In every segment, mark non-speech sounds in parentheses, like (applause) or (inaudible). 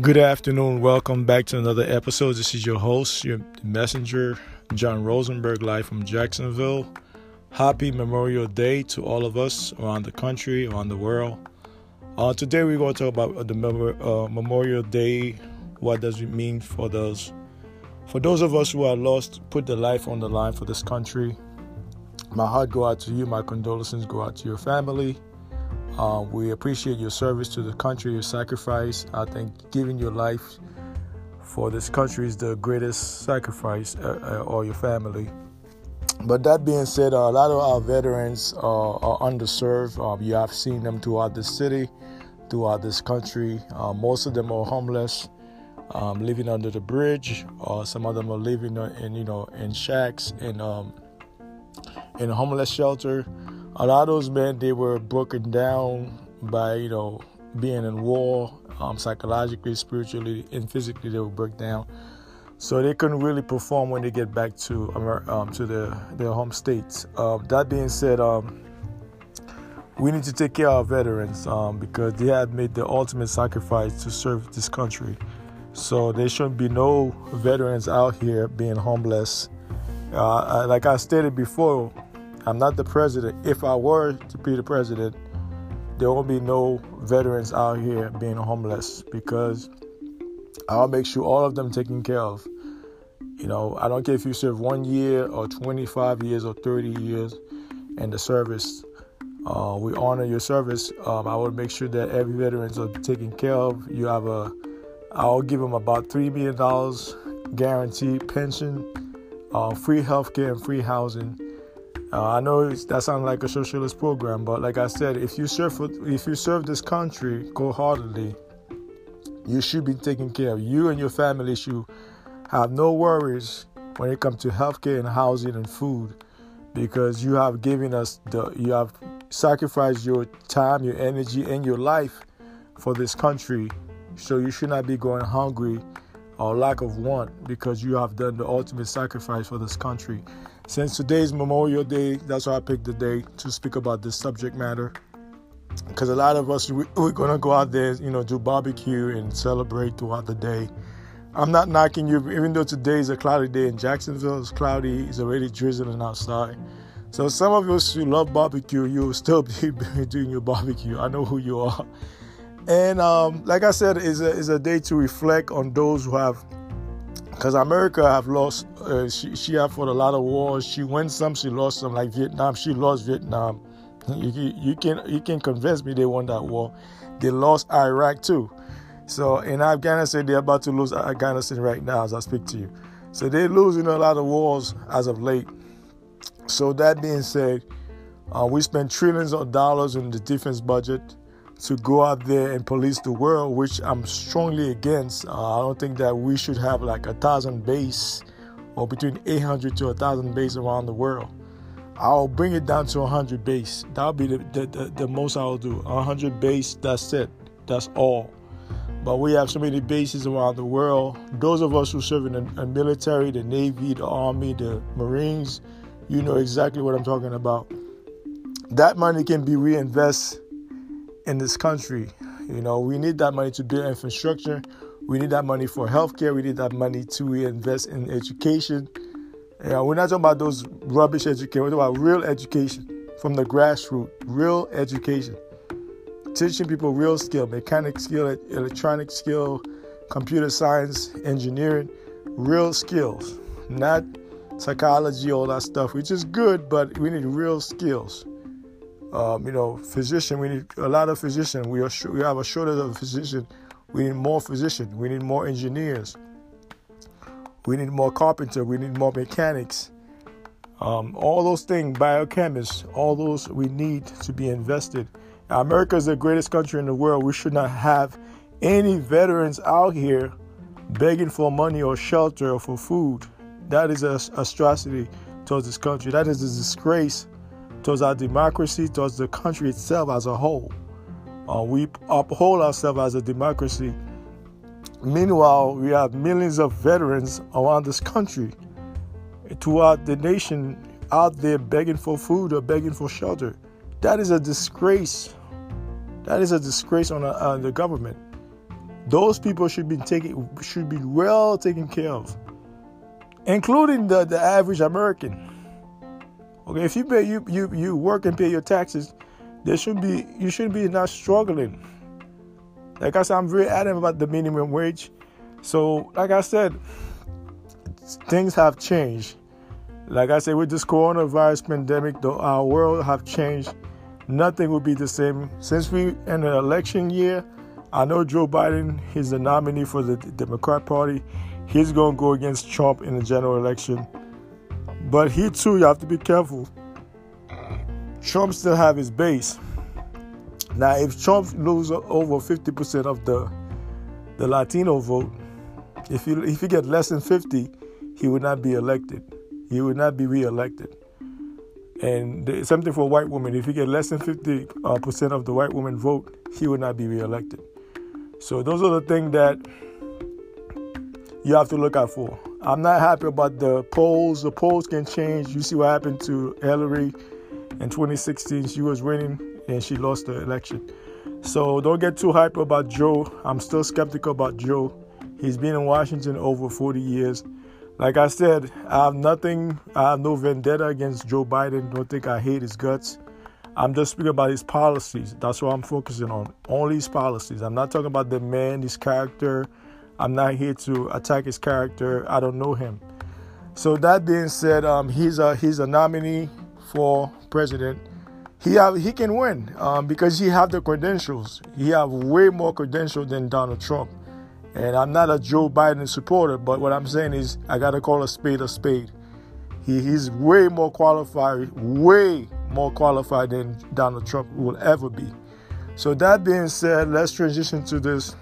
Good afternoon. Welcome back to another episode. This is your host, your messenger, John Rosenberg, live from Jacksonville. Happy Memorial Day to all of us around the country, around the world. Uh, today we're going to talk about the uh, Memorial Day. What does it mean for those, for those of us who are lost, put their life on the line for this country? My heart go out to you. My condolences go out to your family. Uh, we appreciate your service to the country, your sacrifice. I think giving your life for this country is the greatest sacrifice, uh, uh, or your family. But that being said, uh, a lot of our veterans uh, are underserved. Um, you have seen them throughout the city, throughout this country. Uh, most of them are homeless, um, living under the bridge. some of them are living in, you know, in shacks in um, in a homeless shelter. A lot of those men they were broken down by you know being in war um, psychologically spiritually and physically they were broken down. So they couldn't really perform when they get back to um, to their their home states. Uh, that being said um, we need to take care of veterans um, because they have made the ultimate sacrifice to serve this country. So there shouldn't be no veterans out here being homeless. Uh, like i stated before I'm not the president. If I were to be the president, there won't be no veterans out here being homeless because I'll make sure all of them taken care of. You know, I don't care if you serve one year or 25 years or 30 years in the service. Uh, we honor your service. Um, I will make sure that every veteran is taken care of. You have a, I'll give them about three million dollars guaranteed pension, uh, free healthcare and free housing uh, I know that sounds like a socialist program, but like I said, if you serve if you serve this country wholeheartedly, you should be taken care of. You and your family should have no worries when it comes to healthcare and housing and food, because you have given us the you have sacrificed your time, your energy, and your life for this country. So you should not be going hungry or lack of want because you have done the ultimate sacrifice for this country. Since today's Memorial Day, that's why I picked the day to speak about this subject matter. Because a lot of us, we, are going to go out there, you know, do barbecue and celebrate throughout the day. I'm not knocking you, even though today is a cloudy day in Jacksonville. It's cloudy, it's already drizzling outside. So some of us who love barbecue, you'll still (laughs) be doing your barbecue. I know who you are. And um, like I said, it's a, a day to reflect on those who have because America have lost. Uh, she she have fought a lot of wars. She won some, she lost some. Like Vietnam, she lost Vietnam. (laughs) You, you, you can you can convince me they won that war. They lost Iraq too. So in Afghanistan, they're about to lose Afghanistan right now as I speak to you. So they're losing a lot of wars as of late. So that being said, uh, we spend trillions of dollars in the defense budget to go out there and police the world, which I'm strongly against. Uh, I don't think that we should have like a thousand base or between 800 to a thousand base around the world. I'll bring it down to 100 base. That'll be the, the, the, the most I'll do. 100 base, that's it. That's all. But we have so many bases around the world. Those of us who serve in the, military, the Navy, the Army, the Marines, you know exactly what I'm talking about. That money can be reinvested in this country. You know, we need that money to build infrastructure. We need that money for healthcare. We need that money to invest in education. Know, we're not talking about those rubbish education. We're talking about real education from the grassroots, real education. Teaching people real skill, mechanic skill, electronic skill, computer science, engineering, real skills, not psychology, all that stuff, which is good, but we need real skills um, you know, physician. We need a lot of physicians. We are we have a shortage of physicians. We need more physicians. We need more engineers. We need more carpenter. We need more mechanics. Um, all those things, biochemists, all those we need to be invested. America is the greatest country in the world. We should not have any veterans out here begging for money or shelter or for food. That is a atrocity towards this country. That is a disgrace towards our democracy, towards the country itself as a whole. Uh, we uphold ourselves as a democracy. Meanwhile, we have millions of veterans around this country, throughout the nation, out there begging for food or begging for shelter. That is a disgrace. That is a disgrace on, a, on the government. Those people should be taken should be well taken care of, including the, the average American. Okay, if you pay you, you you work and pay your taxes, there should be you should be not struggling. Like I said, I'm very adamant about the minimum wage. So, like I said, things have changed. Like I said, with this coronavirus pandemic, the, our world have changed. Nothing will be the same. Since we in an election year, I know Joe Biden, he's the nominee for the Democrat Party. He's going to go against Trump in the general election. But he too, you have to be careful. Trump still have his base. Now, if Trump loses over 50% of the the Latino vote, if he if he get less than 50, he would not be elected. He would not be reelected. And the, something for white women, if he get less than 50 uh, percent of the white women vote, he would not be reelected. So those are the things that you have to look out for. I'm not happy about the polls. The polls can change. You see what happened to Hillary in 2016. She was winning and she lost the election. So don't get too hyped about Joe. I'm still skeptical about Joe. He's been in Washington over 40 years. Like I said, I have nothing, I have no vendetta against Joe Biden. Don't think I hate his guts. I'm just speaking about his policies. That's what I'm focusing on. Only his policies. I'm not talking about the man, his character. I'm not here to attack his character. I don't know him. So that being said, um, he's a he's a nominee for president. He have he can win um, because he have the credentials. He have way more credentials than Donald Trump. And I'm not a Joe Biden supporter, but what I'm saying is I gotta call a spade a spade. He, he's way more qualified, way more qualified than Donald Trump will ever be. So, that being said, let's transition to this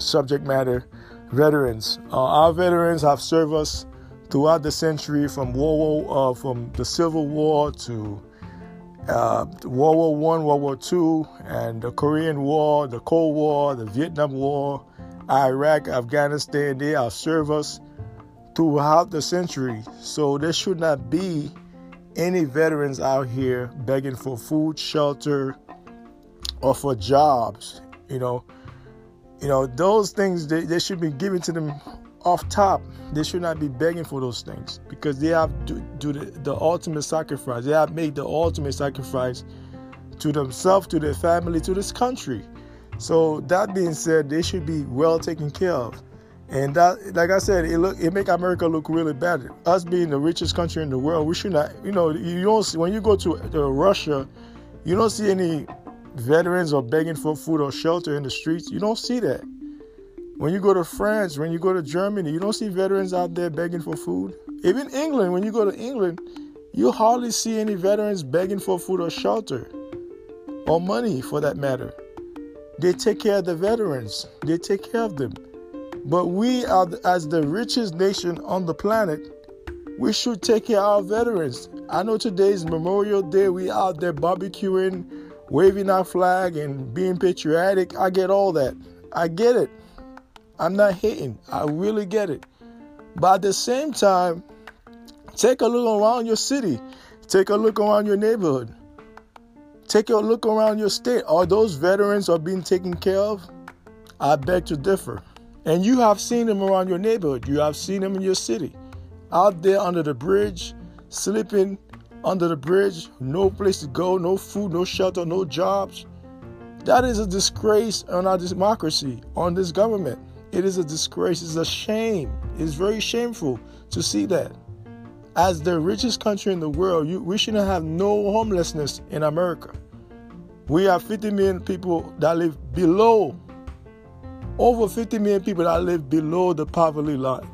subject matter veterans. Uh, our veterans have served us throughout the century from World War, uh, from the Civil War to uh, World War One, World War Two, and the Korean War, the Cold War, the Vietnam War, Iraq, Afghanistan. They have served us throughout the century. So there should not be any veterans out here begging for food, shelter, or for jobs. You know, you know those things they, they should be given to them off top. They should not be begging for those things because they have do, do the, the ultimate sacrifice. They have made the ultimate sacrifice to themselves, to their family, to this country. So that being said, they should be well taken care of. And that, like I said, it look it make America look really bad. Us being the richest country in the world, we should not. You know, you don't see, when you go to, to Russia, you don't see any veterans are begging for food or shelter in the streets. You don't see that. When you go to France, when you go to Germany, you don't see veterans out there begging for food. Even England, when you go to England, you hardly see any veterans begging for food or shelter or money for that matter. They take care of the veterans. They take care of them. But we are, as the richest nation on the planet, we should take care of our veterans. I know today's Memorial Day. We out there barbecuing, waving our flag, and being patriotic. I get all that. I get it. I'm not hating. I really get it. But at the same time, take a look around your city. Take a look around your neighborhood. Take a look around your state. Are those veterans are being taken care of? I beg to differ. And you have seen them around your neighborhood. You have seen them in your city. Out there under the bridge, sleeping under the bridge, no place to go, no food, no shelter, no jobs. That is a disgrace on our democracy, on this government. It is a disgrace. It's a shame. It's very shameful to see that as the richest country in the world, you, we shouldn't have no homelessness in America. We have 50 million people that live below, over 50 million people that live below the poverty line.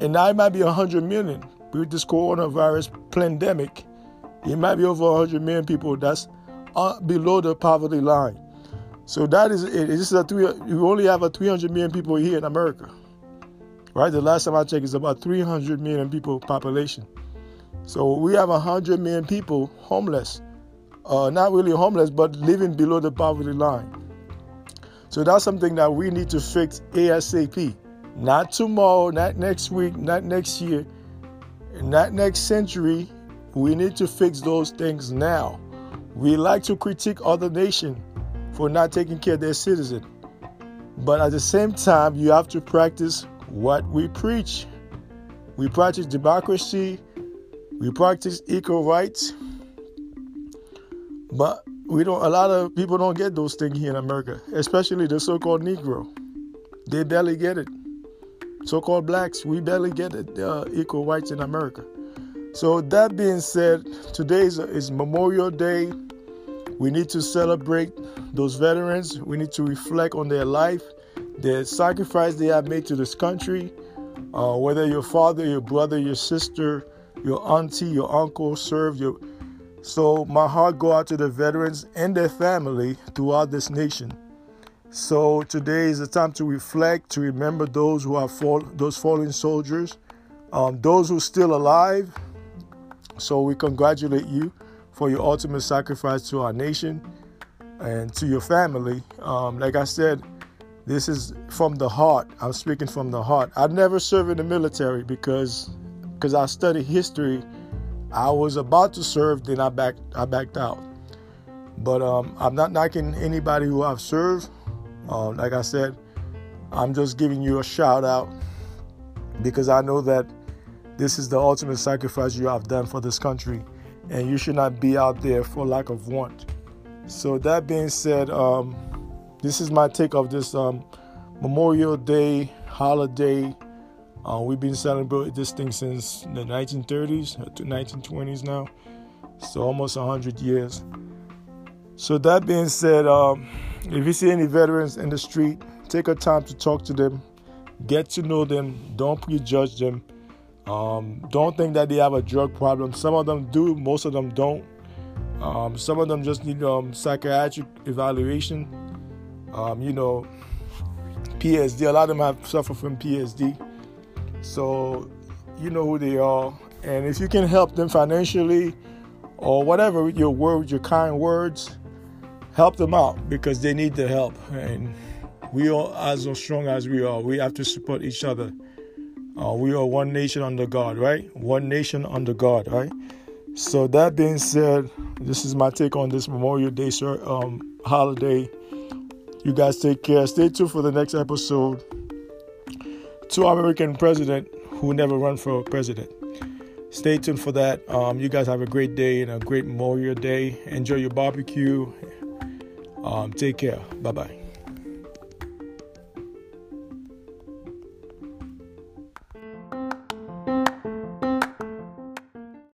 And now it might be 100 million with this coronavirus pandemic. It might be over 100 million people that's uh, below the poverty line. So that is it. This is a three. You only have a 300 million people here in America right? The last time I checked, it's about 300 million people population. So we have 100 million people homeless. Uh, not really homeless, but living below the poverty line. So that's something that we need to fix ASAP. Not tomorrow, not next week, not next year, not next century. We need to fix those things now. We like to critique other nations for not taking care of their citizens. But at the same time, you have to practice what we preach. We practice democracy, we practice equal rights, but we don't a lot of people don't get those things here in America, especially the so-called Negro. They barely get it. So-called blacks, we barely get uh, equal rights in America. So that being said, today is, is Memorial Day. We need to celebrate those veterans. We need to reflect on their life, the sacrifice they have made to this country. Uh, whether your father, your brother, your sister, your auntie, your uncle served your. So my heart go out to the veterans and their family throughout this nation. So today is the time to reflect, to remember those who have fall, those fallen soldiers, um, those who are still alive. So we congratulate you for your ultimate sacrifice to our nation and to your family. Um, like I said, this is from the heart. I'm speaking from the heart. I never served in the military because because I studied history. I was about to serve, then I backed I backed out. But um, I'm not knocking anybody who I've served. Um, like I said, I'm just giving you a shout out because I know that this is the ultimate sacrifice you have done for this country and you should not be out there for lack of want. So that being said, um, this is my take of this um, Memorial Day holiday. Uh, we've been celebrating this thing since the 1930s uh, to 1920s now, so almost 100 years. So that being said, um, if you see any veterans in the street, take a time to talk to them, get to know them, don't prejudge them um, don't think that they have a drug problem. Some of them do, most of them don't. Um, some of them just need um, psychiatric evaluation. Um, you know, PSD. A lot of them have suffered from PSD. So you know who they are, and if you can help them financially or whatever with your words, your kind words, help them out because they need the help. And we all, as strong as we are, we have to support each other. Uh, we are one nation under God, right? One nation under God, right? So that being said, this is my take on this Memorial Day um, holiday. You guys take care. Stay tuned for the next episode. Two American president who never run for president. Stay tuned for that. Um, you guys have a great day and a great Memorial Day. Enjoy your barbecue. Um, take care. Bye bye.